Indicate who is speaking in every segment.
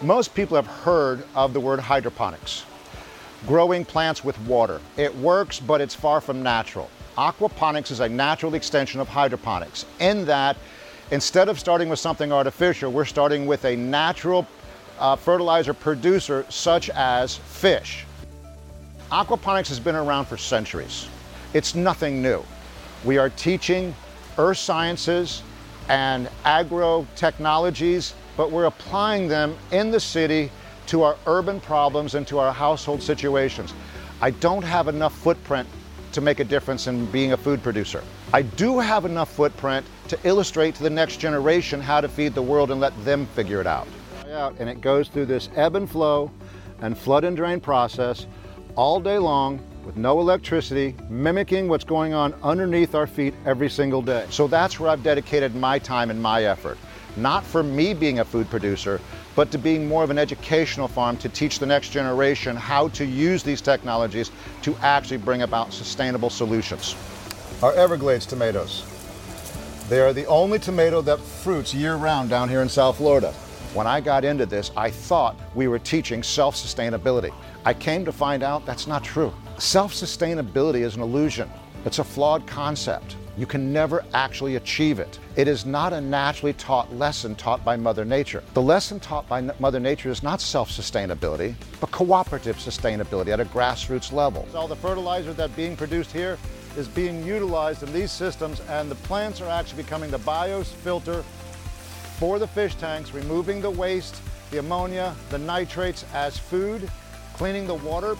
Speaker 1: Most people have heard of the word hydroponics, growing plants with water. It works, but it's far from natural. Aquaponics is a natural extension of hydroponics in that instead of starting with something artificial, we're starting with a natural uh, fertilizer producer such as fish. Aquaponics has been around for centuries. It's nothing new. We are teaching earth sciences and agro technologies, but we're applying them in the city to our urban problems and to our household situations. I don't have enough footprint to make a difference in being a food producer. I do have enough footprint to illustrate to the next generation how to feed the world and let them figure it out. And it goes through this ebb and flow and flood and drain process all day long with no electricity, mimicking what's going on underneath our feet every single day. So that's where I've dedicated my time and my effort. Not for me being a food producer, but to being more of an educational farm to teach the next generation how to use these technologies to actually bring about sustainable solutions. Our Everglades tomatoes. They are the only tomato that fruits year round down here in South Florida. When I got into this, I thought we were teaching self sustainability. I came to find out that's not true. Self sustainability is an illusion, it's a flawed concept. You can never actually achieve it. It is not a naturally taught lesson taught by Mother Nature. The lesson taught by Mother Nature is not self sustainability, but cooperative sustainability at a grassroots level. All the fertilizer that's being produced here is being utilized in these systems, and the plants are actually becoming the bios filter for the fish tanks, removing the waste, the ammonia, the nitrates as food, cleaning the water,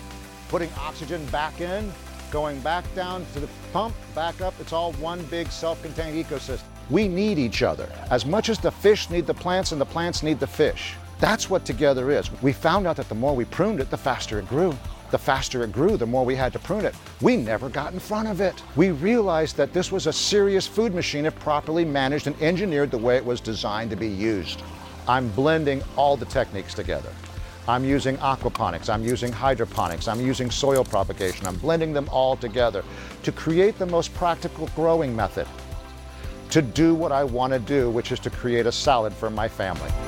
Speaker 1: putting oxygen back in, going back down to the pump, back up. It's all one big self-contained ecosystem. We need each other as much as the fish need the plants and the plants need the fish. That's what together is. We found out that the more we pruned it, the faster it grew. The faster it grew, the more we had to prune it. We never got in front of it. We realized that this was a serious food machine if properly managed and engineered the way it was designed to be used. I'm blending all the techniques together. I'm using aquaponics, I'm using hydroponics, I'm using soil propagation. I'm blending them all together to create the most practical growing method to do what I want to do, which is to create a salad for my family.